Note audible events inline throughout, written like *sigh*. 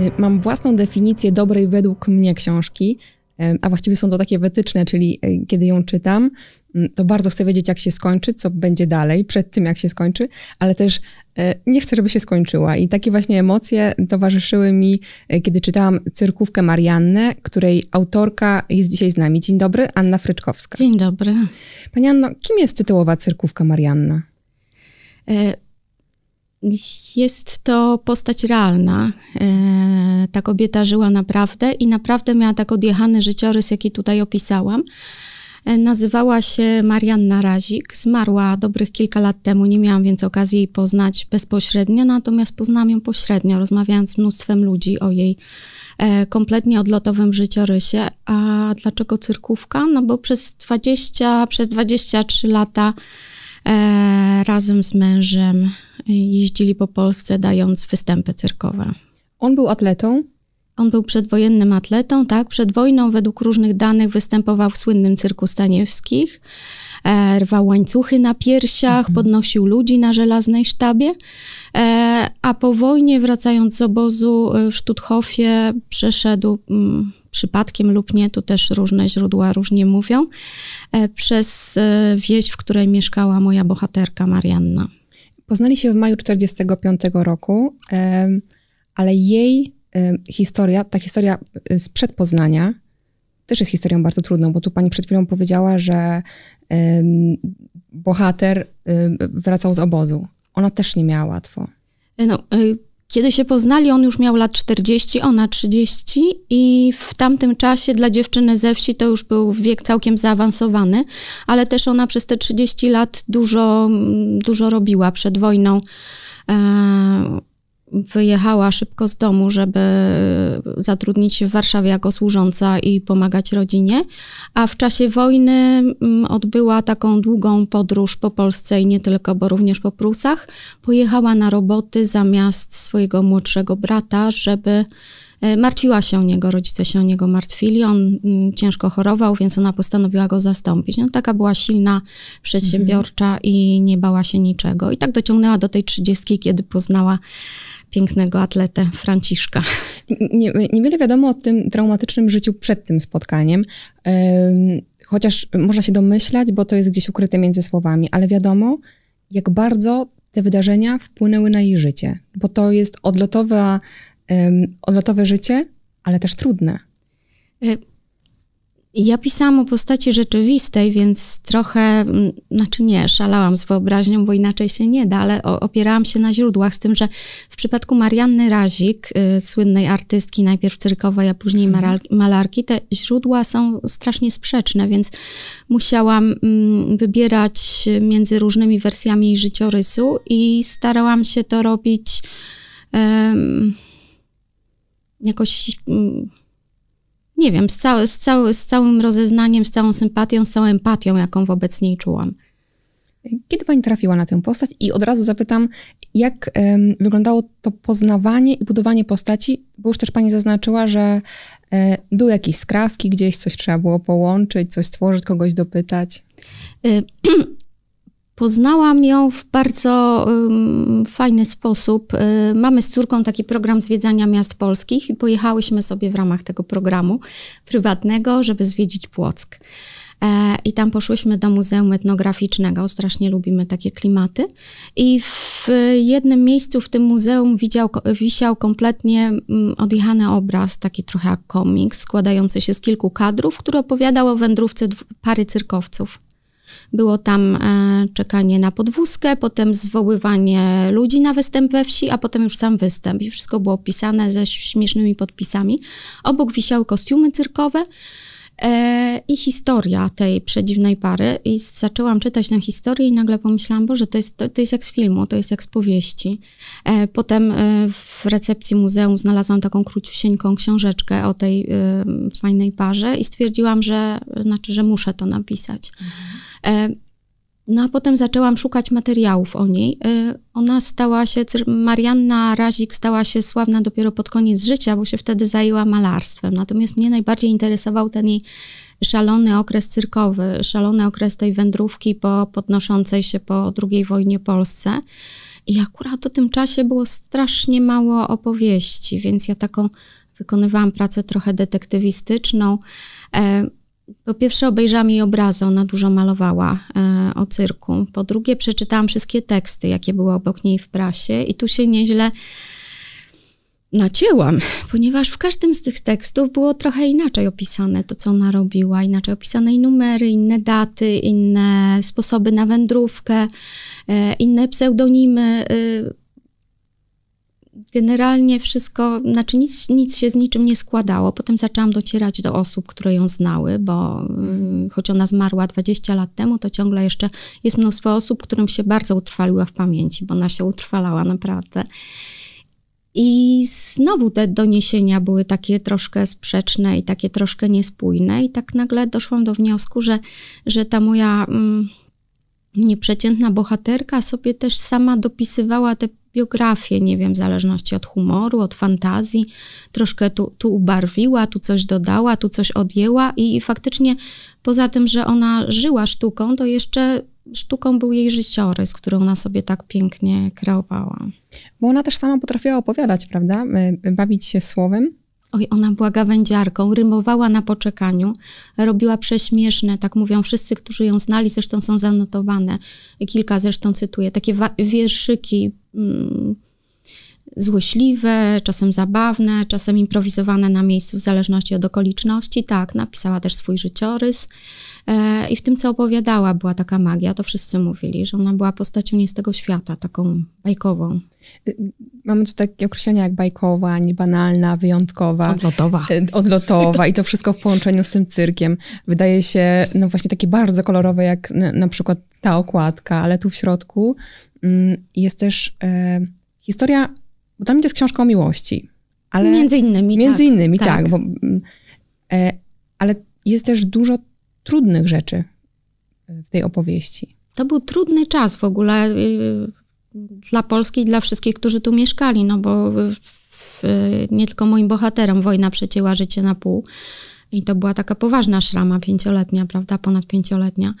Y, mam własną definicję dobrej według mnie książki, y, a właściwie są to takie wytyczne, czyli y, kiedy ją czytam, to bardzo chcę wiedzieć, jak się skończy, co będzie dalej, przed tym, jak się skończy, ale też nie chcę, żeby się skończyła. I takie właśnie emocje towarzyszyły mi, kiedy czytałam Cyrkówkę Mariannę, której autorka jest dzisiaj z nami. Dzień dobry, Anna Fryczkowska. Dzień dobry. Pani Anno, kim jest tytułowa Cyrkówka Marianna? Jest to postać realna. E, ta kobieta żyła naprawdę i naprawdę miała tak odjechany życiorys, jaki tutaj opisałam. E, nazywała się Marianna Razik, zmarła dobrych kilka lat temu, nie miałam więc okazji jej poznać bezpośrednio, natomiast poznałam ją pośrednio, rozmawiając z mnóstwem ludzi o jej e, kompletnie odlotowym życiorysie. A dlaczego cyrkówka? No bo przez 20, przez 23 lata razem z mężem jeździli po Polsce, dając występy cyrkowe. On był atletą? On był przedwojennym atletą, tak. Przed wojną, według różnych danych, występował w słynnym cyrku Staniewskich. E, rwał łańcuchy na piersiach, mhm. podnosił ludzi na żelaznej sztabie. E, a po wojnie, wracając z obozu e, w Sztuthofie, przeszedł mm, przypadkiem lub nie, tu też różne źródła różnie mówią, e, przez e, wieś, w której mieszkała moja bohaterka Marianna. Poznali się w maju 45 roku, ale jej historia, ta historia sprzed Poznania, też jest historią bardzo trudną, bo tu pani przed chwilą powiedziała, że bohater wracał z obozu. Ona też nie miała łatwo. No, y, kiedy się poznali, on już miał lat 40, ona 30 i w tamtym czasie dla dziewczyny ze wsi to już był wiek całkiem zaawansowany, ale też ona przez te 30 lat dużo, dużo robiła przed wojną. E, wyjechała szybko z domu, żeby zatrudnić się w Warszawie jako służąca i pomagać rodzinie, a w czasie wojny mm, odbyła taką długą podróż po Polsce i nie tylko, bo również po Prusach. Pojechała na roboty zamiast swojego młodszego brata, żeby e, Martwiła się o niego, rodzice się o niego martwili, on mm, ciężko chorował, więc ona postanowiła go zastąpić. No, taka była silna, przedsiębiorcza mhm. i nie bała się niczego. I tak dociągnęła do tej trzydziestki, kiedy poznała pięknego atletę Franciszka. Nie, niewiele wiadomo o tym traumatycznym życiu przed tym spotkaniem, chociaż można się domyślać, bo to jest gdzieś ukryte między słowami, ale wiadomo, jak bardzo te wydarzenia wpłynęły na jej życie, bo to jest odlotowe, odlotowe życie, ale też trudne. Ja pisałam o postaci rzeczywistej, więc trochę, mm, znaczy nie, szalałam z wyobraźnią, bo inaczej się nie da, ale opierałam się na źródłach, z tym, że w przypadku Marianny Razik, y, słynnej artystki, najpierw cyrkowej, a później mhm. malarki, te źródła są strasznie sprzeczne, więc musiałam y, wybierać między różnymi wersjami życiorysu i starałam się to robić y, jakoś nie wiem, z, całe, z, z całym rozeznaniem, z całą sympatią, z całą empatią, jaką wobec niej czułam. Kiedy pani trafiła na tę postać? I od razu zapytam, jak um, wyglądało to poznawanie i budowanie postaci? Bo już też pani zaznaczyła, że e, były jakieś skrawki, gdzieś coś trzeba było połączyć, coś stworzyć, kogoś dopytać. *clears throat* Poznałam ją w bardzo um, fajny sposób. Y, mamy z córką taki program zwiedzania miast polskich i pojechałyśmy sobie w ramach tego programu prywatnego, żeby zwiedzić Płock. E, I tam poszłyśmy do Muzeum Etnograficznego, strasznie lubimy takie klimaty. I w jednym miejscu w tym muzeum widział, wisiał kompletnie odjechany obraz, taki trochę jak komiks, składający się z kilku kadrów, który opowiadał o wędrówce pary cyrkowców. Było tam e, czekanie na podwózkę, potem zwoływanie ludzi na występ we wsi, a potem już sam występ. I wszystko było opisane ze śmiesznymi podpisami. Obok wisiały kostiumy cyrkowe. E, i historia tej przedziwnej pary. I zaczęłam czytać tę historię i nagle pomyślałam, Boże, to jest, to, to jest jak z filmu, to jest jak z powieści. E, potem e, w recepcji muzeum znalazłam taką króciusieńką książeczkę o tej fajnej parze i stwierdziłam, że, znaczy, że muszę to napisać. Mhm. No a potem zaczęłam szukać materiałów o niej. Y, ona stała się, Marianna Razik stała się sławna dopiero pod koniec życia, bo się wtedy zajęła malarstwem. Natomiast mnie najbardziej interesował ten jej szalony okres cyrkowy, szalony okres tej wędrówki po podnoszącej się po II wojnie Polsce. I akurat o tym czasie było strasznie mało opowieści, więc ja taką wykonywałam pracę trochę detektywistyczną. Po pierwsze obejrzałam jej obrazy, ona dużo malowała e, o cyrku. Po drugie przeczytałam wszystkie teksty, jakie były obok niej w prasie i tu się nieźle nacięłam, ponieważ w każdym z tych tekstów było trochę inaczej opisane to, co ona robiła, inaczej opisane i numery, inne daty, inne sposoby na wędrówkę, e, inne pseudonimy. Generalnie wszystko, znaczy nic, nic się z niczym nie składało. Potem zaczęłam docierać do osób, które ją znały, bo y, choć ona zmarła 20 lat temu, to ciągle jeszcze jest mnóstwo osób, którym się bardzo utrwaliła w pamięci, bo ona się utrwalała naprawdę. I znowu te doniesienia były takie troszkę sprzeczne i takie troszkę niespójne, i tak nagle doszłam do wniosku, że, że ta moja mm, nieprzeciętna bohaterka sobie też sama dopisywała te biografię, nie wiem, w zależności od humoru, od fantazji, troszkę tu, tu ubarwiła, tu coś dodała, tu coś odjęła i faktycznie poza tym, że ona żyła sztuką, to jeszcze sztuką był jej życiorys, który ona sobie tak pięknie kreowała. Bo ona też sama potrafiła opowiadać, prawda? Bawić się słowem. Oj, ona była gawędziarką, rymowała na poczekaniu, robiła prześmieszne, tak mówią wszyscy, którzy ją znali, zresztą są zanotowane. Kilka zresztą cytuję, takie wierszyki mm, złośliwe, czasem zabawne, czasem improwizowane na miejscu w zależności od okoliczności. Tak, napisała też swój życiorys. E, I w tym, co opowiadała, była taka magia. To wszyscy mówili, że ona była postacią nie z tego świata, taką bajkową. Y, mamy tu takie określenia jak bajkowa, niebanalna, wyjątkowa. Odlotowa. Y, odlotowa i to wszystko w połączeniu z tym cyrkiem. Wydaje się, no właśnie takie bardzo kolorowe, jak na, na przykład ta okładka, ale tu w środku jest też e, historia, bo tam jest książka o miłości. Ale między innymi, Między tak, innymi, tak. tak bo, mm, e, ale jest też dużo trudnych rzeczy w tej opowieści. To był trudny czas w ogóle y, dla Polski i dla wszystkich, którzy tu mieszkali, no bo w, nie tylko moim bohaterom wojna przecięła życie na pół. I to była taka poważna szrama pięcioletnia, prawda, ponad pięcioletnia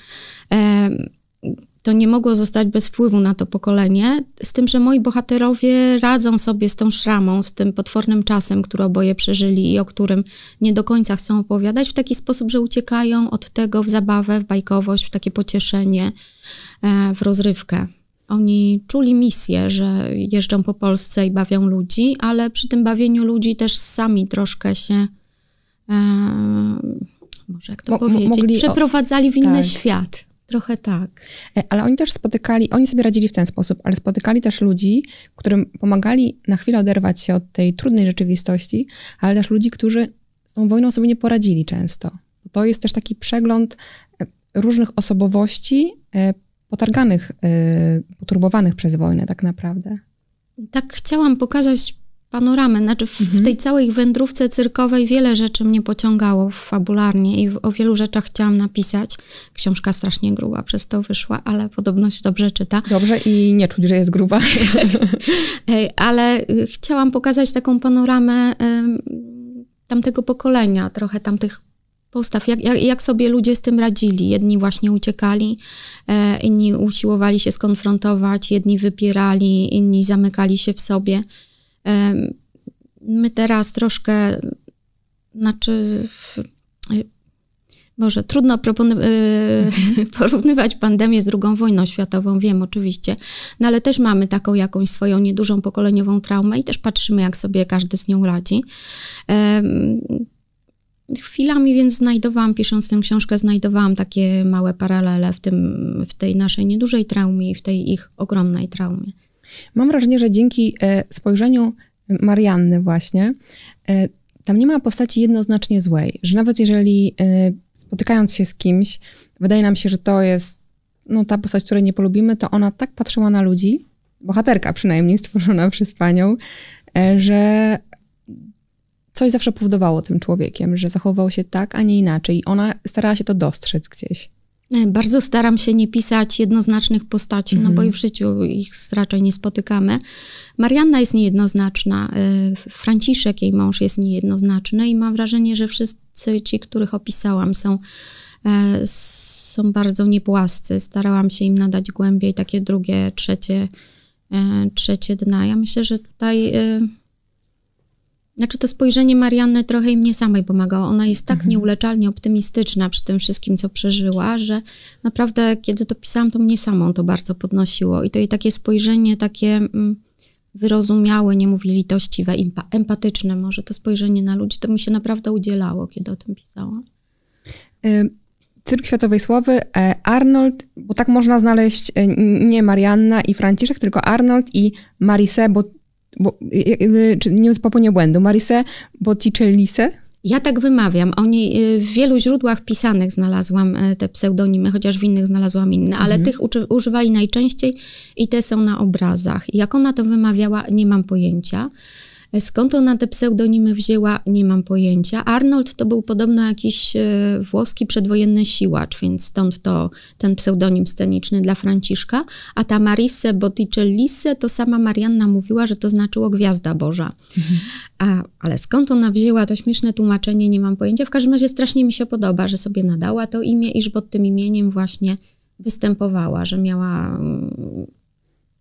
to nie mogło zostać bez wpływu na to pokolenie, z tym, że moi bohaterowie radzą sobie z tą szramą, z tym potwornym czasem, który oboje przeżyli i o którym nie do końca chcą opowiadać, w taki sposób, że uciekają od tego w zabawę, w bajkowość, w takie pocieszenie, e, w rozrywkę. Oni czuli misję, że jeżdżą po Polsce i bawią ludzi, ale przy tym bawieniu ludzi też sami troszkę się, e, może jak to Mo, powiedzieć, mogli, przeprowadzali w inny tak. świat. Trochę tak. E, ale oni też spotykali, oni sobie radzili w ten sposób, ale spotykali też ludzi, którym pomagali na chwilę oderwać się od tej trudnej rzeczywistości, ale też ludzi, którzy z tą wojną sobie nie poradzili często. To jest też taki przegląd e, różnych osobowości e, potarganych, poturbowanych przez wojnę tak naprawdę. Tak chciałam pokazać panoramę. Znaczy w, mhm. tej całej wędrówce cyrkowej wiele rzeczy mnie pociągało fabularnie i o wielu rzeczach chciałam napisać. Książka strasznie gruba przez to wyszła, ale podobno się dobrze czyta. Dobrze i nie czuć, że jest gruba. *laughs* ale y, chciałam pokazać taką panoramę tamtego pokolenia, trochę tamtych postaw, jak, jak, jak, sobie ludzie z tym radzili. Jedni właśnie uciekali, e, inni usiłowali się skonfrontować, jedni wypierali, inni zamykali się w sobie. My teraz troszkę, znaczy, może trudno y, mhm. *laughs* porównywać pandemię z II wojną światową, wiem oczywiście, no ale też mamy taką jakąś swoją niedużą pokoleniową traumę i też patrzymy, jak sobie każdy z nią radzi. Chwilami więc znajdowałam, pisząc tę książkę, znajdowałam takie małe paralele w, tym, w tej naszej niedużej traumie i w tej ich ogromnej traumie. Mam wrażenie, że dzięki e, spojrzeniu Marianny właśnie, e, tam nie ma postaci jednoznacznie złej, że nawet jeżeli e, spotykając się z kimś, wydaje nam się, że to jest no, ta postać, której nie polubimy, to ona tak patrzyła na ludzi, bohaterka przynajmniej *laughs* stworzona przez panią, że coś zawsze powodowało tym człowiekiem, że zachowywał się tak, a nie inaczej. Ona starała się to dostrzec gdzieś. E, bardzo staram się nie pisać jednoznacznych postaci, no bo mhm. i w życiu ich raczej nie spotykamy. Marianna jest niejednoznaczna, e, Franciszek, jej mąż, jest niejednoznaczny i mam wrażenie, że wszyscy ci, których opisałam, są, e, są bardzo niepłascy. Starałam się im nadać głębiej takie drugie, trzecie trzecie dna. Ja myślę, że tutaj znaczy to spojrzenie Marianny trochę i mnie samej pomagało. Ona jest tak mhm. nieuleczalnie optymistyczna przy tym wszystkim, co przeżyła, że naprawdę, kiedy to pisałam, to mnie samą to bardzo podnosiło. I to jej takie spojrzenie, takie mm, wyrozumiałe, nie mówię litościwe, empatyczne może, to spojrzenie na ludzi, to mi się naprawdę udzielało, kiedy o tym pisałam. Cyrk Światowej Sławy, e, Arnold, bo tak można znaleźć e, nie Marianna i Franciszek, tylko Arnold i Marise, bo bo, czy nie popełnię błędu, Marise Botticellise? Ja tak wymawiam. Y, w wielu źródłach pisanych znalazłam te pseudonimy, chociaż w innych znalazłam inne, ale mhm. tych używali najczęściej i te są na obrazach. Jak ona to wymawiała, nie mam pojęcia. Skąd ona te pseudonimy wzięła, nie mam pojęcia. Arnold to był podobno jakiś e, włoski przedwojenny siłacz, więc stąd to ten pseudonim sceniczny dla Franciszka. A ta Marisse Botticellisse to sama Marianna mówiła, że to znaczyło Gwiazda Boża. Mhm. A, ale skąd ona wzięła to śmieszne tłumaczenie, nie mam pojęcia. W każdym razie strasznie mi się podoba, że sobie nadała to imię i że pod tym imieniem właśnie występowała, że miała mm,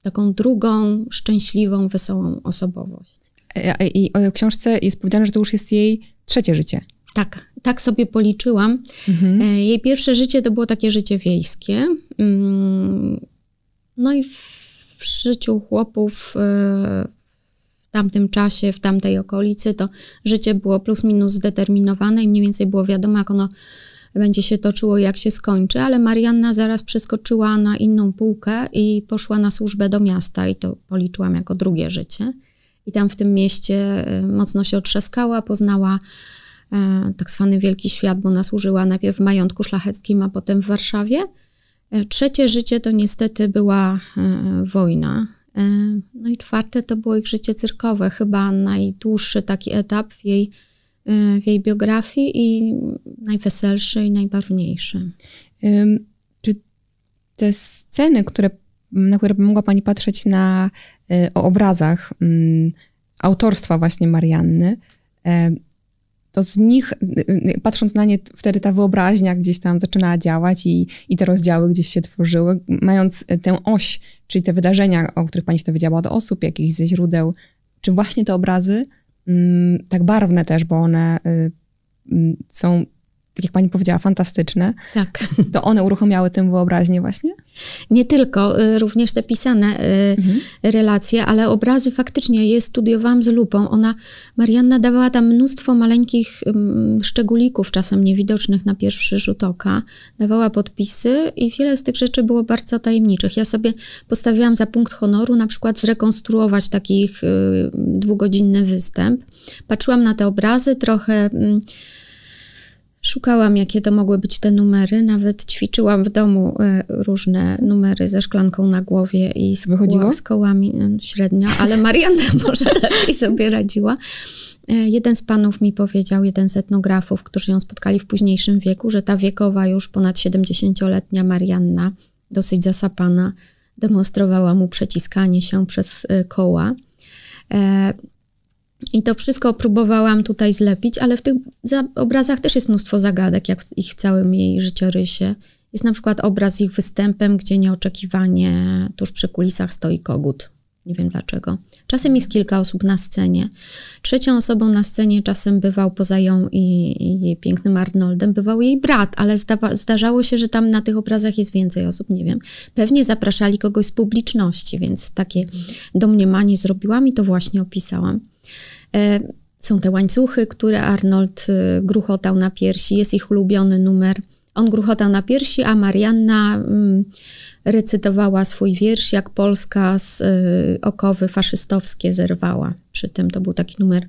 taką drugą, szczęśliwą, wesołą osobowość. E, I o książce jest powiedziane, że to już jest jej trzecie życie. Tak, tak sobie policzyłam. Mhm. E, jej pierwsze życie to było takie życie wiejskie. Mm, no i w życiu chłopów e, w tamtym czasie, w tamtej okolicy, to życie było plus minus zdeterminowane i mniej więcej było wiadomo, jak ono będzie się toczyło, jak się skończy, ale Marianna zaraz przeskoczyła na inną półkę i poszła na służbę do miasta i to policzyłam jako drugie życie i tam w tym mieście e, mocno się otrzaskała, poznała e, tak zwany Wielki Świat, bo nasłużyła najpierw w majątku szlacheckim, a potem w Warszawie. E, trzecie życie to niestety była wojna. No i czwarte to było ich życie cyrkowe, chyba najdłuższy taki etap w jej, w jej biografii i najweselszy i najbarwniejszy. Czy te sceny, które, na które mogła Pani patrzeć na Y, o obrazach mm, autorstwa właśnie Marianny, e, to z nich, y, y, patrząc na nie, wtedy ta wyobraźnia gdzieś tam zaczynała działać i, i te rozdziały gdzieś się tworzyły, mając tę oś, czyli te wydarzenia, o których pani się dowiedziała od osób, jakichś ze źródeł, czy właśnie te obrazy, mm, tak barwne też, bo one mm, są, tak jak pani powiedziała, fantastyczne, tak. *laughs* to one uruchomiały tę wyobraźnię właśnie? Nie tylko, y, również te pisane y, mhm. relacje, ale obrazy faktycznie je studiowałam z lupą. Ona, Marianna dawała tam mnóstwo maleńkich szczególików, czasem niewidocznych na pierwszy rzut oka. Dawała podpisy i wiele z tych rzeczy było bardzo tajemniczych. Ja sobie postawiłam za punkt honoru na przykład zrekonstruować taki ich y, dwugodzinny występ. Patrzyłam na te obrazy, trochę Szukałam, jakie to mogły być te numery, nawet ćwiczyłam w domu e, różne numery ze szklanką na głowie i z, z kołami e, średnio, ale Marianna *laughs* może lepiej sobie radziła. E, jeden z panów mi powiedział, jeden z etnografów, którzy ją spotkali w późniejszym wieku, że ta wiekowa, już ponad 70-letnia Marianna, dosyć zasapana, demonstrowała mu przeciskanie się przez koła. I to wszystko próbowałam tutaj zlepić, ale w tych obrazach też jest mnóstwo zagadek, jak w ich całym jej życiorysie. Jest na przykład obraz z ich występem, gdzie nieoczekiwanie tuż przy kulisach stoi kogut. Nie wiem dlaczego. Czasem jest kilka osób na scenie. Trzecią osobą na scenie czasem bywał poza ją i, i jej pięknym Arnoldem, bywał jej brat, ale zdawa, zdarzało się, że tam na tych obrazach jest więcej osób, nie wiem. Pewnie zapraszali kogoś z publiczności, więc takie domniemanie zrobiłam i to właśnie opisałam. E, są te łańcuchy, które Arnold e, gruchotał na piersi, jest ich ulubiony numer. On gruchotał na piersi, a Marianna mm, recytowała swój wiersz, jak Polska z e, okowy faszystowskie zerwała. Przy tym to był taki numer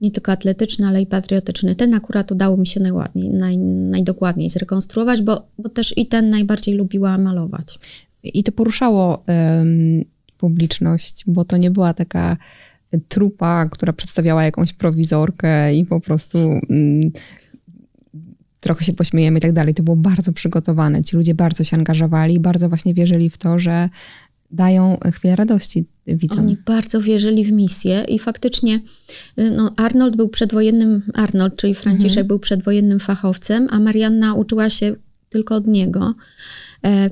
nie tylko atletyczny, ale i patriotyczny. Ten akurat udało mi się najładniej, naj, najdokładniej zrekonstruować, bo, bo też i ten najbardziej lubiła malować. I to poruszało publiczność, bo to nie była taka trupa, która przedstawiała jakąś prowizorkę i po prostu mm, trochę się pośmiejemy i tak dalej. To było bardzo przygotowane. Ci ludzie bardzo się angażowali, bardzo właśnie wierzyli w to, że dają chwilę radości widzom. Oni bardzo wierzyli w misję i faktycznie no, Arnold był przedwojennym, Arnold, czyli Franciszek mhm. był przedwojennym fachowcem, a Marianna uczyła się tylko od niego. E,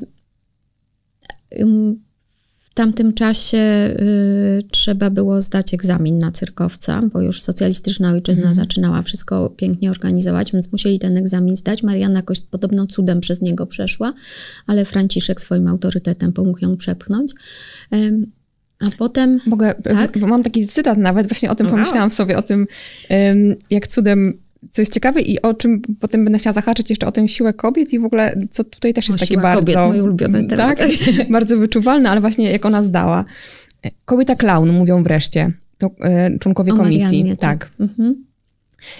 tamtym czasie y, trzeba było zdać egzamin na cyrkowca, bo już socjalistyczna ojczyzna mhm. zaczynała wszystko pięknie organizować, więc musieli ten egzamin zdać. Mariana jakoś podobno cudem przez niego przeszła, ale Franciszek swoim autorytetem pomógł ją przepchnąć. A potem. Mogę, tak? bo mam taki cytat nawet, właśnie o tym wow. pomyślałam sobie, o tym, jak cudem co jest ciekawe i o czym potem będę chciała zahaczyć jeszcze o tę siłę kobiet i w ogóle, co tutaj też jest o, takie bardzo... kobiet, mój ulubiony temat. Tak, *laughs* bardzo wyczuwalne, ale właśnie jak ona zdała. Kobieta klaun, mówią wreszcie, to e, członkowie o komisji. Mariannie, tak. tak. Mhm.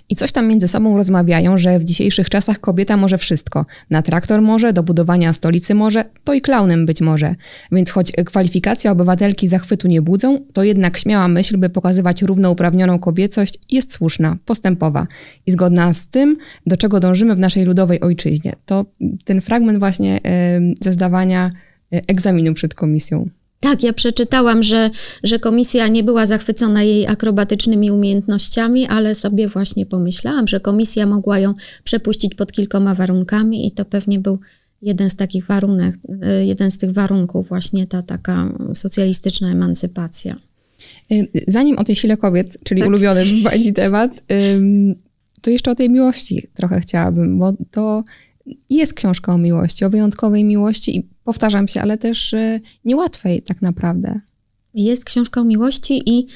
I coś tam między sobą rozmawiają, że w dzisiejszych czasach kobieta może wszystko. Na traktor może, do budowania stolicy może, to i klaunem być może. Więc choć kwalifikacja obywatelki zachwytu nie budzą, to jednak śmiała myśl, by pokazywać równouprawnioną kobiecość jest słuszna, postępowa i zgodna z tym, do czego dążymy w naszej ludowej ojczyźnie. To ten fragment właśnie ze zdawania e, egzaminu przed komisją. Tak, ja przeczytałam, że, że komisja nie była zachwycona jej akrobatycznymi umiejętnościami, ale sobie właśnie pomyślałam, że komisja mogła ją przepuścić pod kilkoma warunkami i to pewnie był jeden z takich warunek, e, jeden z tych warunków właśnie ta taka socjalistyczna emancypacja. Y, zanim o tej sile kobiet, czyli tak. ulubiony pani temat, to jeszcze o tej miłości trochę chciałabym, bo to jest książka o miłości, o wyjątkowej miłości i powtarzam się, ale też y, niełatwej tak naprawdę. Jest książka o miłości i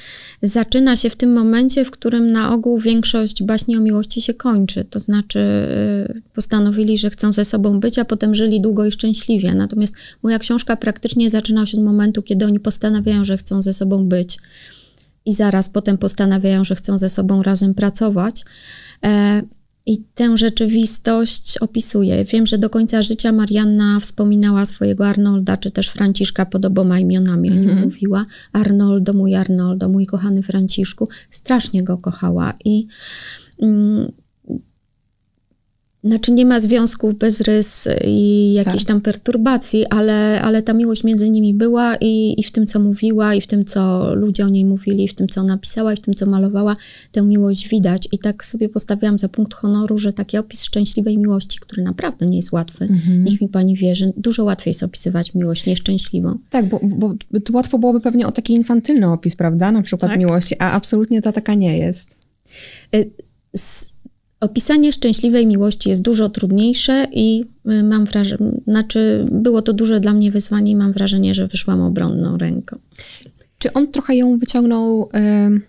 zaczyna się w tym momencie, w którym na ogół większość baśni o miłości się kończy. To znaczy y, postanowili, że chcą ze sobą być, a potem żyli długo i szczęśliwie. Natomiast moja książka praktycznie zaczyna się od momentu, kiedy oni postanawiają, że chcą ze sobą być i zaraz potem postanawiają, że chcą ze sobą razem pracować. E, i tę rzeczywistość opisuje. Wiem, że do końca życia Marianna wspominała swojego Arnolda, czy też Franciszka pod oboma imionami o nim mm -hmm. mówiła. Arnoldo, mój Arnoldo, mój kochany Franciszku. Strasznie go kochała i mm, znaczy nie ma związków bez rys i jakiejś tak. tam perturbacji, ale, ale ta miłość między nimi była i, i w tym, co mówiła, i w tym, co ludzie o niej mówili, i w tym, co napisała, i w tym, co malowała, tę miłość widać. I tak sobie postawiłam za punkt honoru, że taki opis szczęśliwej miłości, który naprawdę nie jest łatwy, mhm. niech mi pani wierzy, dużo łatwiej jest opisywać miłość nieszczęśliwą. Tak, bo, bo tu łatwo byłoby pewnie o taki infantylny opis, prawda? Na przykład tak. miłości, a absolutnie ta taka nie jest. Y, Opisanie szczęśliwej miłości jest dużo trudniejsze i y, mam wrażenie, znaczy było to duże dla mnie wyzwanie i mam wrażenie, że wyszłam obronną ręką. Czy on trochę ją wyciągnął, yy,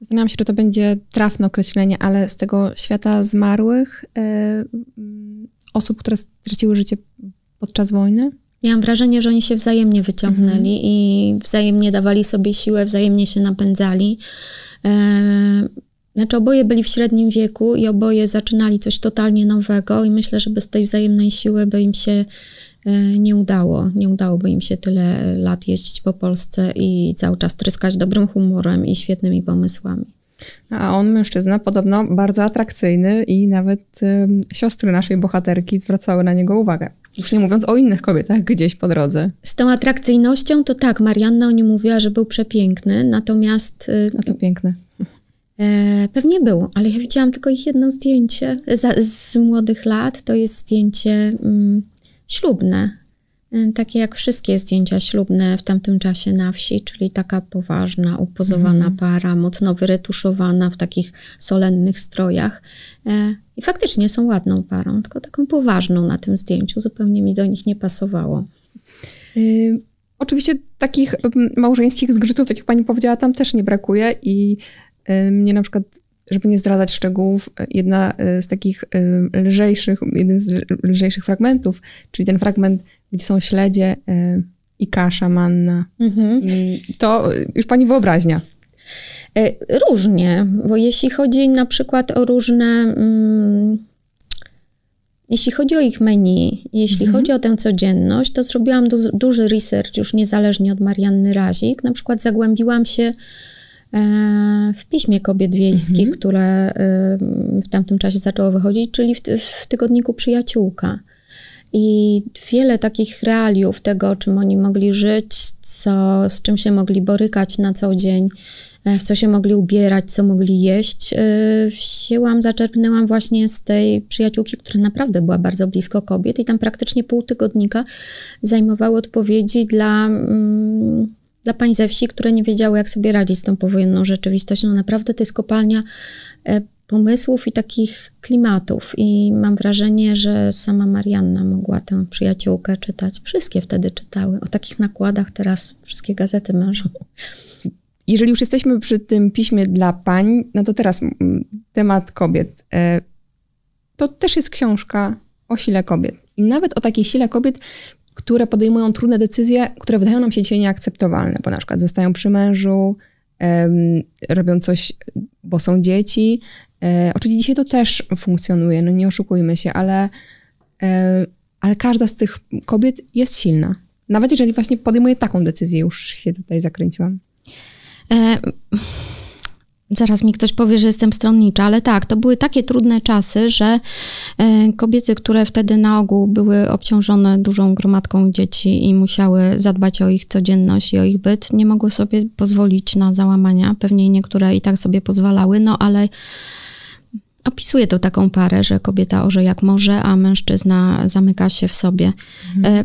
zastanawiam się, czy to będzie trafne określenie, ale z tego świata zmarłych, yy, osób, które straciły życie podczas wojny? Ja mam wrażenie, że oni się wzajemnie wyciągnęli mhm. i wzajemnie dawali sobie siłę, wzajemnie się napędzali. Yy, znaczy oboje byli w średnim wieku i oboje zaczynali coś totalnie nowego i myślę, że bez tej wzajemnej siły by im się e, nie udało. Nie udałoby im się tyle lat jeździć po Polsce i cały czas tryskać dobrym humorem i świetnymi pomysłami. A on, mężczyzna, podobno bardzo atrakcyjny i nawet y, siostry naszej bohaterki zwracały na niego uwagę. Już nie mówiąc o innych kobietach gdzieś po drodze. Z tą atrakcyjnością to tak, Marianna o nim mówiła, że był przepiękny, natomiast... Y, A to piękne. E, pewnie był, ale ja widziałam tylko ich jedno zdjęcie z, z młodych lat. To jest zdjęcie mm, ślubne, e, takie jak wszystkie zdjęcia ślubne w tamtym czasie na wsi, czyli taka poważna, upozowana mm. para, mocno wyretuszowana w takich solennych strojach. E, I faktycznie są ładną parą, tylko taką poważną na tym zdjęciu. Zupełnie mi do nich nie pasowało. Y Oczywiście takich małżeńskich zgrzytów, tak jak pani powiedziała, tam też nie brakuje i mnie na przykład, żeby nie zdradzać szczegółów, jedna e, z takich lżejszych, jeden z lżejszych fragmentów, czyli ten fragment, gdzie są śledzie i kasza manna. Mhm. To już pani wyobraźnia. Różnie, bo jeśli chodzi na przykład o różne... Mm, jeśli chodzi o ich menu, jeśli mhm. chodzi o tę codzienność, to zrobiłam du duży research już niezależnie od Marianny Razik. Na przykład zagłębiłam się w piśmie kobiet wiejskich, mhm. które y, w tamtym czasie zaczęło wychodzić, czyli w, w tygodniku Przyjaciółka. I wiele takich realiów tego, czym oni mogli żyć, co, z czym się mogli borykać na co dzień, e, w co się mogli ubierać, co mogli jeść, wzięłam, zaczerpnęłam właśnie z tej przyjaciółki, która naprawdę była bardzo blisko kobiet i tam praktycznie pół tygodnika zajmowały odpowiedzi dla mm, dla pań ze wsi, które nie wiedziały, jak sobie radzić z tą powojenną rzeczywistością. No naprawdę to jest kopalnia e, pomysłów i takich klimatów. I mam wrażenie, że sama Marianna mogła tę przyjaciółkę czytać. Wszystkie wtedy czytały. O takich nakładach teraz wszystkie gazety marzą. Jeżeli już jesteśmy przy tym piśmie dla pań, no to teraz temat kobiet. E, to też jest książka o sile kobiet. I nawet o takiej sile kobiet, które podejmują trudne decyzje, które wydają nam się dzisiaj nieakceptowalne, bo na przykład zostają przy mężu, robią coś, bo są dzieci. E, oczywiście dzisiaj to też funkcjonuje, no nie oszukujmy się, ale, e, ale każda z tych kobiet jest silna. Nawet jeżeli właśnie podejmuje taką decyzję, już się tutaj zakręciłam. E zaraz mi ktoś powie, że jestem stronnicza, ale tak, to były takie trudne czasy, że e, kobiety, które wtedy na ogół były obciążone dużą gromadką dzieci i musiały zadbać o ich codzienność i o ich byt, nie mogły sobie pozwolić na załamania. Pewnie niektóre i tak sobie pozwalały, no ale opisuje to taką parę, że kobieta orze jak może, a mężczyzna zamyka się w sobie. Mhm. E,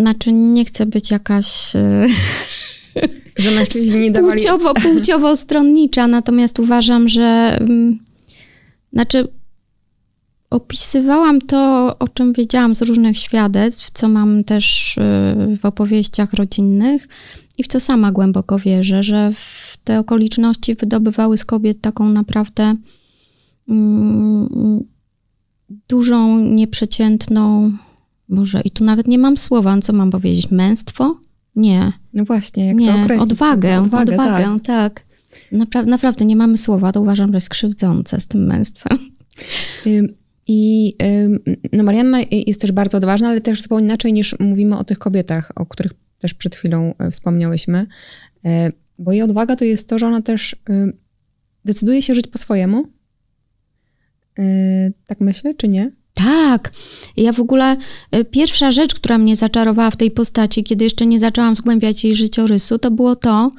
znaczy, nie chcę być jakaś e, *laughs* że mężczyźni nie dawali... Płciowo, płciowo stronnicza, natomiast uważam, że mm, znaczy opisywałam to, o czym wiedziałam z różnych świadectw, co mam też y, w opowieściach rodzinnych i w co sama głęboko wierzę, że te okoliczności wydobywały z kobiet taką naprawdę mm, dużą, nieprzeciętną, może i tu nawet nie mam słowa, co mam powiedzieć, męstwo? Nie. No właśnie, jak nie, to określić? Odwagę, odwagę, odwagę tak. tak. Napra naprawdę nie mamy słowa, to uważam, że jest krzywdzące z tym męstwem. I no Marianna jest też bardzo odważna, ale też zupełnie inaczej niż mówimy o tych kobietach, o których też przed chwilą e, wspomniałyśmy. E, bo jej odwaga to jest to, że ona też decyduje się żyć po swojemu. E, tak myślę, czy nie? Tak. Ja w ogóle y, pierwsza rzecz, która mnie zaczarowała w tej postaci, kiedy jeszcze nie zaczęłam zgłębiać jej życiorysu, to było to,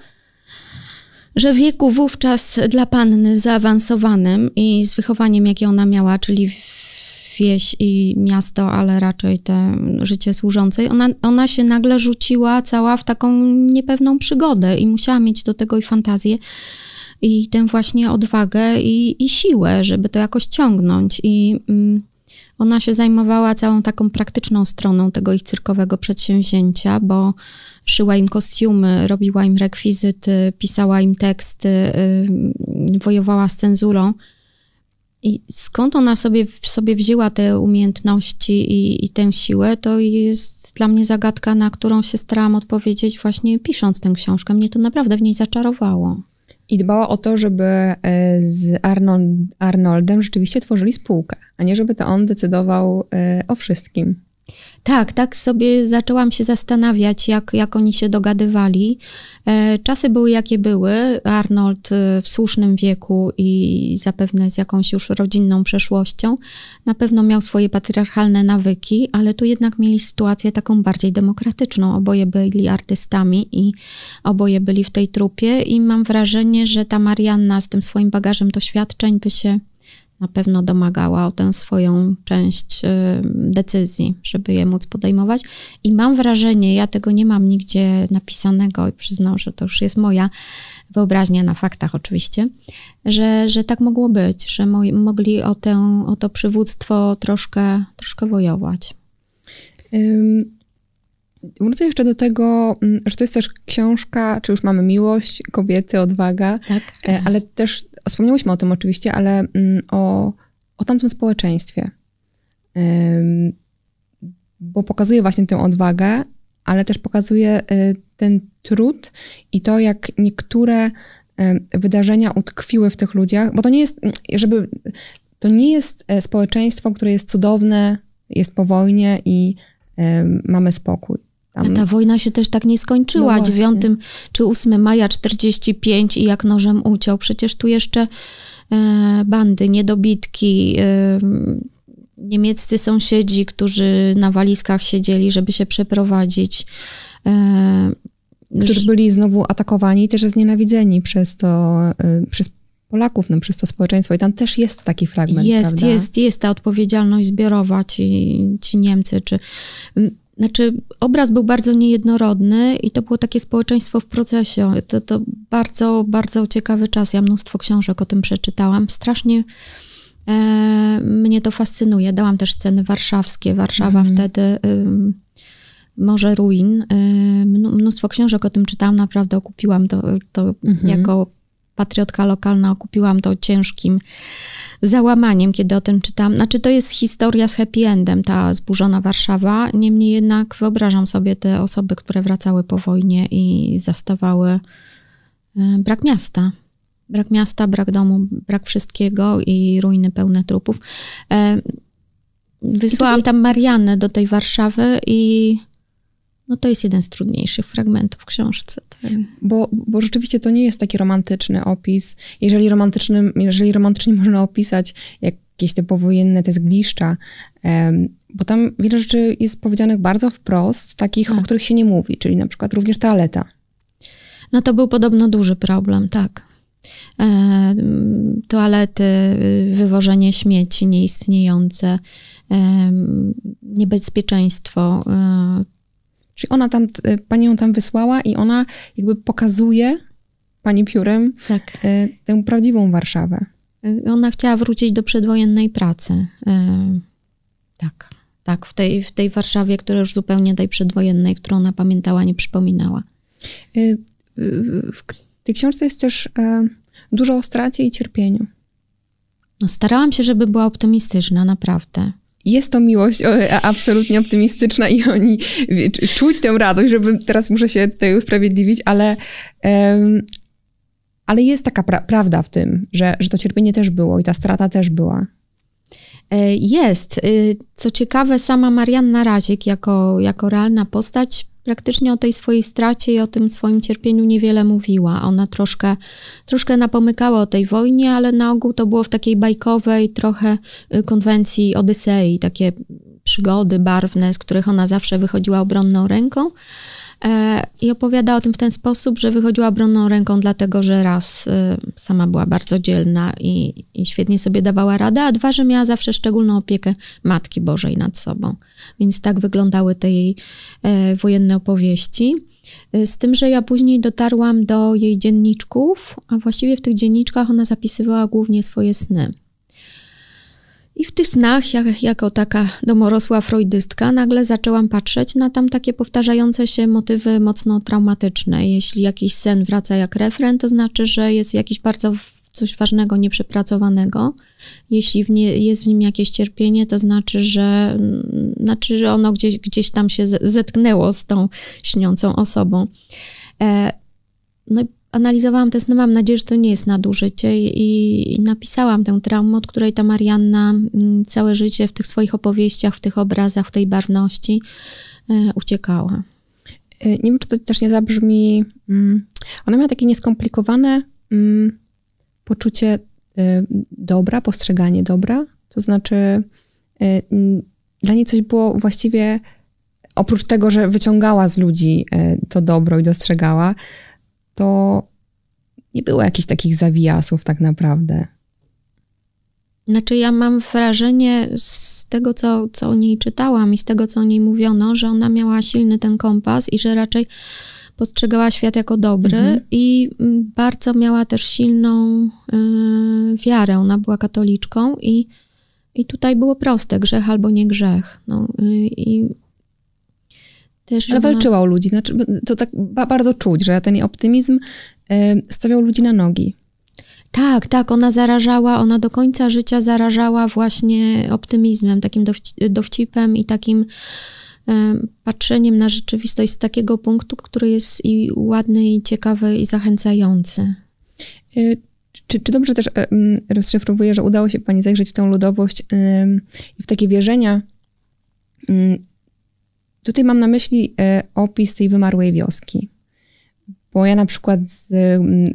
że w wieku wówczas dla panny zaawansowanym i z wychowaniem, jakie ona miała, czyli wieś i miasto, ale raczej te życie służącej, ona, ona się nagle rzuciła cała w taką niepewną przygodę i musiała mieć do tego i fantazję i tę właśnie odwagę i, i siłę, żeby to jakoś ciągnąć. I mm, ona się zajmowała całą taką praktyczną stroną tego ich cyrkowego przedsięwzięcia, bo szyła im kostiumy, robiła im rekwizyty, pisała im teksty, wojowała z cenzurą. I skąd ona sobie, sobie wzięła te umiejętności i, i tę siłę, to jest dla mnie zagadka, na którą się starałam odpowiedzieć właśnie pisząc tę książkę. Mnie to naprawdę w niej zaczarowało. I dbała o to, żeby e, z Arnold, Arnoldem rzeczywiście tworzyli spółkę, nie żeby to on decydował e, o wszystkim. Tak, tak sobie zaczęłam się zastanawiać, jak, jak oni się dogadywali. E, czasy były jakie były. Arnold e, w słusznym wieku i zapewne z jakąś już rodzinną przeszłością na pewno miał swoje patriarchalne nawyki, ale tu jednak mieli sytuację taką bardziej demokratyczną. Oboje byli artystami i oboje byli w tej trupie i mam wrażenie, że ta Marianna z tym swoim bagażem doświadczeń by się na pewno domagała o tę swoją część y, decyzji, żeby je móc podejmować. I mam wrażenie, ja tego nie mam nigdzie napisanego i przyznam, że to już jest moja wyobraźnia na faktach oczywiście, że, że tak mogło być, że mo mogli o, tę, o to przywództwo troszkę, troszkę wojować. Wrócę jeszcze do tego, mm, że to jest też książka, czy już mamy miłość, kobiety, odwaga, tak. E, ale też wspomniałyśmy o tym oczywiście, ale mm, o, o tamtym społeczeństwie. Bo pokazuje właśnie tę odwagę, ale też pokazuje y, ten trud i to, jak niektóre wydarzenia utkwiły w tych ludziach, bo to nie jest, mm, żeby, to nie jest e, społeczeństwo, które jest cudowne, jest po wojnie i mamy spokój. Tam... A ta wojna się też tak nie skończyła. No 9 czy 8 maja 45 i jak nożem uciął. Przecież tu jeszcze e, bandy, niedobitki, e, niemieccy sąsiedzi, którzy na walizkach siedzieli, żeby się przeprowadzić. E, którzy byli znowu atakowani, też znienawidzeni przez to, e, przez Polaków, no, przez to społeczeństwo. I tam też jest taki fragment, Jest, prawda? jest, jest ta odpowiedzialność zbiorowa, ci, ci Niemcy, czy znaczy, obraz był bardzo niejednorodny i to było takie społeczeństwo w procesie. To, to bardzo, bardzo ciekawy czas. Ja mnóstwo książek o tym przeczytałam. Strasznie e, mnie to fascynuje. Dałam też sceny warszawskie. Warszawa mhm. wtedy y, Morze Ruin. Y, mnóstwo książek o tym czytałam. Naprawdę okupiłam to, to mhm. jako patriotka lokalna okupiłam to ciężkim załamaniem, kiedy o tym czytam. Znaczy, to jest historia z happy endem, ta zburzona Warszawa. Niemniej jednak wyobrażam sobie te osoby, które wracały po wojnie i zastawały e, brak miasta. Brak miasta, brak domu, brak wszystkiego i ruiny pełne trupów. E, wysłałam tam Mariannę do tej Warszawy i no to jest jeden z trudniejszych fragmentów w książce. Bo, bo rzeczywiście to nie jest taki romantyczny opis. Jeżeli, romantycznym, jeżeli romantycznie *laughs* można opisać jakieś te powojenne, te zgliszcza, um, bo tam wiele rzeczy jest powiedzianych bardzo wprost, takich, tak. o których się nie mówi, czyli na przykład również toaleta. No to był podobno duży problem, tak. E, toalety, wywożenie śmieci nieistniejące, e, niebezpieczeństwo, e, Czyli ona tam, e, pani ją tam wysłała i ona jakby pokazuje pani piórem tak. E, tę prawdziwą Warszawę. E, ona chciała wrócić do przedwojennej pracy. Tak, tak, w tej, w tej Warszawie, która już zupełnie tej przedwojennej, którą ona pamiętała, nie przypominała. W tej książce jest też dużo o stracie i cierpieniu. No, starałam się, żeby była optymistyczna, naprawdę jest to miłość absolutnie optymistyczna i oni czuć tę radość, żeby teraz muszę się tutaj usprawiedliwić, ale, um, ale jest taka pra prawda w tym, że, że to cierpienie też było i ta strata też była. E, jest. Y, co ciekawe, sama Marianna Razik jako, jako realna postać praktycznie o tej swojej stracie i o tym swoim cierpieniu niewiele mówiła. Ona troszkę, troszkę napomykała o tej wojnie, ale na ogół to było w takiej bajkowej trochę y, konwencji Odysei, takie przygody barwne, z których ona zawsze wychodziła obronną ręką. E, I opowiada o tym w ten sposób, że wychodziła obronną ręką, dlatego że raz y, sama była bardzo dzielna i, i, świetnie sobie dawała radę, a dwa, że miała zawsze szczególną opiekę Matki Bożej nad sobą. Więc tak wyglądały te jej e, wojenne opowieści. E, z tym, że ja później dotarłam do jej dzienniczków, a właściwie w tych dzienniczkach ona zapisywała głównie swoje sny. I w tych snach, jak, jako taka domorosła freudystka, nagle zaczęłam patrzeć na tam takie powtarzające się motywy mocno traumatyczne. Jeśli jakiś sen wraca jak refren, to znaczy, że jest jakiś bardzo coś ważnego, nieprzepracowanego. Jeśli w nie, jest w nim jakieś cierpienie, to znaczy, że, znaczy, że ono gdzieś, gdzieś tam się zetknęło z tą śniącą osobą. E, no i analizowałam te sny, mam nadzieję, że to nie jest nadużycie i, i napisałam tę traumę, od której ta Marianna mm, całe życie w tych swoich opowieściach, w tych obrazach, w tej barwności e, uciekała. E, nie wiem, czy to też nie zabrzmi. Mm, ona miała takie nieskomplikowane mm, poczucie e, dobra, postrzeganie dobra. To znaczy, dla niej coś było właściwie, oprócz tego, że wyciągała z ludzi to dobro i dostrzegała, to nie było jakichś takich zawijasów tak naprawdę. Znaczy, ja mam wrażenie z tego, co, co o niej czytałam i z tego, co o niej mówiono, że ona miała silny ten kompas i że raczej postrzegała świat jako dobry mhm. i bardzo miała też silną y, wiarę. Ona była katoliczką i, i tutaj było proste, grzech albo nie grzech. No, y, I też Ale walczyła o ludzi. Znaczy, to tak bardzo czuć, że ten optymizm stawiał ludzi na nogi. Tak, tak, ona zarażała, ona do końca życia zarażała właśnie optymizmem, takim dowcipem i takim patrzeniem na rzeczywistość z takiego punktu, który jest i ładny, i ciekawy, i zachęcający. Y, czy, czy dobrze też rozszyfrowuję, że udało się pani zajrzeć w tę ludowość i w takie wierzenia Tutaj mam na myśli e, opis tej wymarłej wioski. Bo ja na przykład z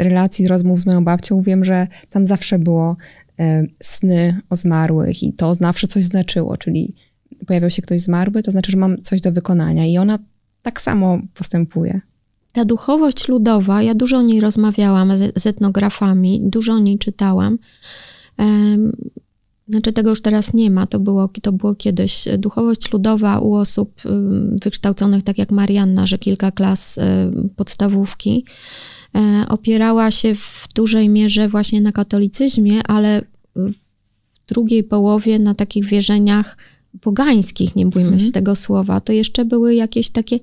relacji, z rozmów z moją babcią wiem, że tam zawsze było e, sny o zmarłych i to zawsze coś znaczyło, czyli pojawiał się ktoś zmarły, to znaczy, że mam coś do wykonania i ona tak samo postępuje. Ta duchowość ludowa, ja dużo o niej rozmawiałam z etnografami, dużo o niej czytałam. Znaczy tego już teraz nie ma, to było, to było kiedyś. Duchowość ludowa u osób wykształconych, tak jak Marianna, że kilka klas podstawówki, opierała się w dużej mierze właśnie na katolicyzmie, ale w drugiej połowie na takich wierzeniach pogańskich, nie bójmy mhm. się tego słowa, to jeszcze były jakieś takie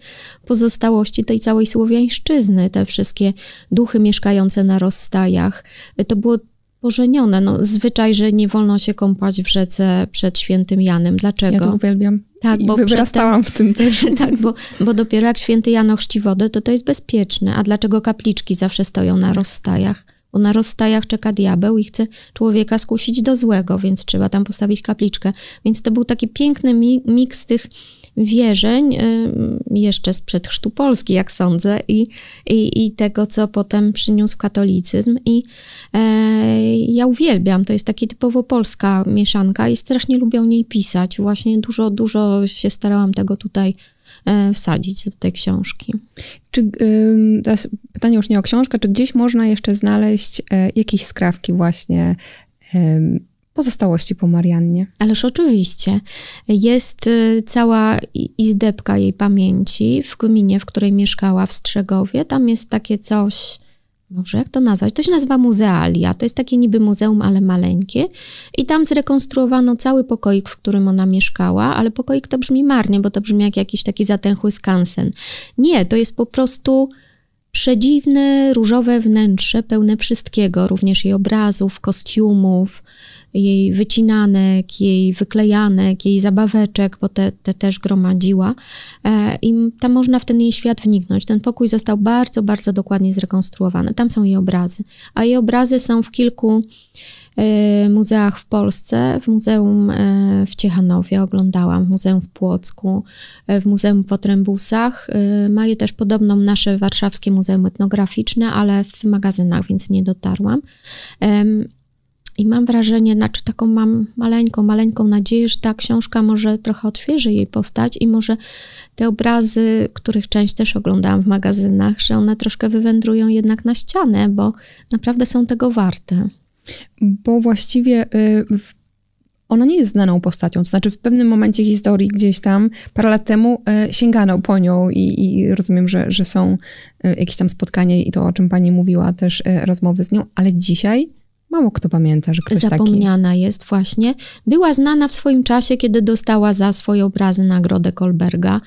pozostałości tej całej słowiańszczyzny, te wszystkie duchy mieszkające na rozstajach. To było pożenione. No, zwyczaj, że nie wolno się kąpać w rzece przed świętym Janem. Dlaczego? Ja to uwielbiam. Tak, bo wyrastałam w tym też. *laughs* tak, bo, bo dopiero jak święty Jan ochrzci wodę, to to jest bezpieczne. A dlaczego kapliczki zawsze stoją na rozstajach? bo na rozstajach czeka diabeł i chce człowieka skusić do złego, więc trzeba tam postawić kapliczkę. Więc to był taki piękny miks tych wierzeń, jeszcze sprzed chrztu Polski, jak sądzę, i, i, i tego, co potem przyniósł katolicyzm. I e, ja uwielbiam, to jest taki typowo polska mieszanka i strasznie lubię o niej pisać. Właśnie dużo, dużo się starałam tego tutaj E, wsadzić do tej książki. Czy, teraz pytanie już nie o książkę, czy gdzieś można jeszcze znaleźć e, jakieś skrawki właśnie pozostałości po Mariannie? Ależ oczywiście. Jest e, cała izdebka jej pamięci w gminie, w której mieszkała w Strzegowie. Tam jest takie coś może jak to nazwać? To się nazywa muzealia. To jest takie niby muzeum, ale maleńkie. I tam zrekonstruowano cały pokoik, w którym ona mieszkała, ale pokoik to brzmi marnie, bo to brzmi jak jakiś taki zatęchły skansen. Nie, to jest po prostu przedziwne, różowe wnętrze, pełne wszystkiego, również jej obrazów, kostiumów, jej wycinanek, jej wyklejanek, jej zabaweczek, bo te, te też gromadziła. E, I tam można w ten jej świat wniknąć. Ten pokój został bardzo, bardzo dokładnie zrekonstruowany. Tam są jej obrazy. A jej obrazy są w kilku muzeach w Polsce, w Muzeum e, w Ciechanowie oglądałam, w Muzeum w Płocku, w Muzeum w Otrębusach. Ma je też podobną nasze warszawskie Muzeum Etnograficzne, ale w magazynach, więc nie dotarłam. I mam wrażenie, znaczy taką mam maleńką, maleńką nadzieję, że ta książka może trochę odświeży jej postać i może te obrazy, których część też oglądałam w magazynach, że one troszkę wywędrują jednak na ścianę, bo naprawdę są tego warte. Bo właściwie y, ona nie jest znaną postacią. To znaczy, w pewnym momencie historii gdzieś tam, parę lat temu, y, sięgano po nią i, i rozumiem, że, że są y, jakieś tam spotkania i to, o czym pani mówiła, też rozmowy z nią, ale dzisiaj Mało kto pamięta, że ktoś Zapomniana taki... jest właśnie. Była znana w swoim czasie, kiedy dostała za swoje obrazy nagrodę Kolberga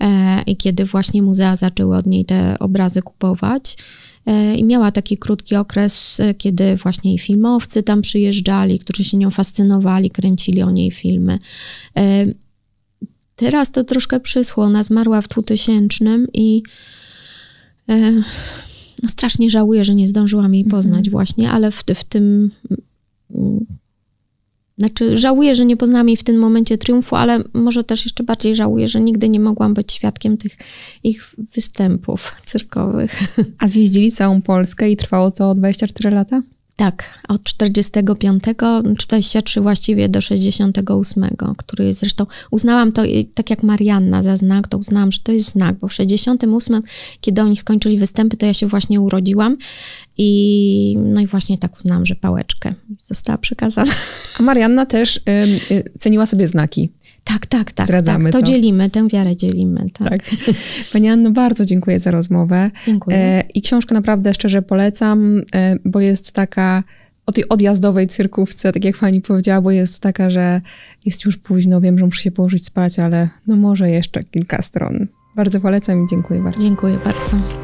e, i kiedy właśnie muzea zaczęły od niej te obrazy kupować. E, I miała taki krótki okres, e, kiedy właśnie i filmowcy tam przyjeżdżali, którzy się nią fascynowali, kręcili o niej filmy. E, teraz to troszkę przyschło. Ona zmarła w 2000 i no strasznie żałuję, że nie zdążyłam jej poznać mhm. właśnie, ale w, w tym... Znaczy, żałuję, że nie poznałam jej w tym momencie triumfu, ale może też jeszcze bardziej żałuję, że nigdy nie mogłam być świadkiem tych ich występów cyrkowych. A zjeździli całą Polskę i trwało to 24 lata? Tak, od 45, 23 właściwie do 68, który zresztą uznałam to, tak jak Marianna za znak, to uznałam, że to jest znak, bo w 68, kiedy oni skończyli występy, to ja się właśnie urodziłam i no i właśnie tak uznałam, że pałeczkę została przekazana. A Marianna też y, ceniła sobie znaki. Tak, tak, tak. Zdradzamy tak. To, to, dzielimy, tę wiarę dzielimy. Tak. tak. Pani Anno, bardzo dziękuję za rozmowę. Dziękuję. E, I książkę naprawdę szczerze polecam, e, bo jest taka o tej odjazdowej cyrkówce, tak jak pani powiedziała, bo jest taka, że jest już późno, wiem, że muszę się położyć spać, ale no może jeszcze kilka stron. Bardzo polecam i dziękuję bardzo. Dziękuję bardzo.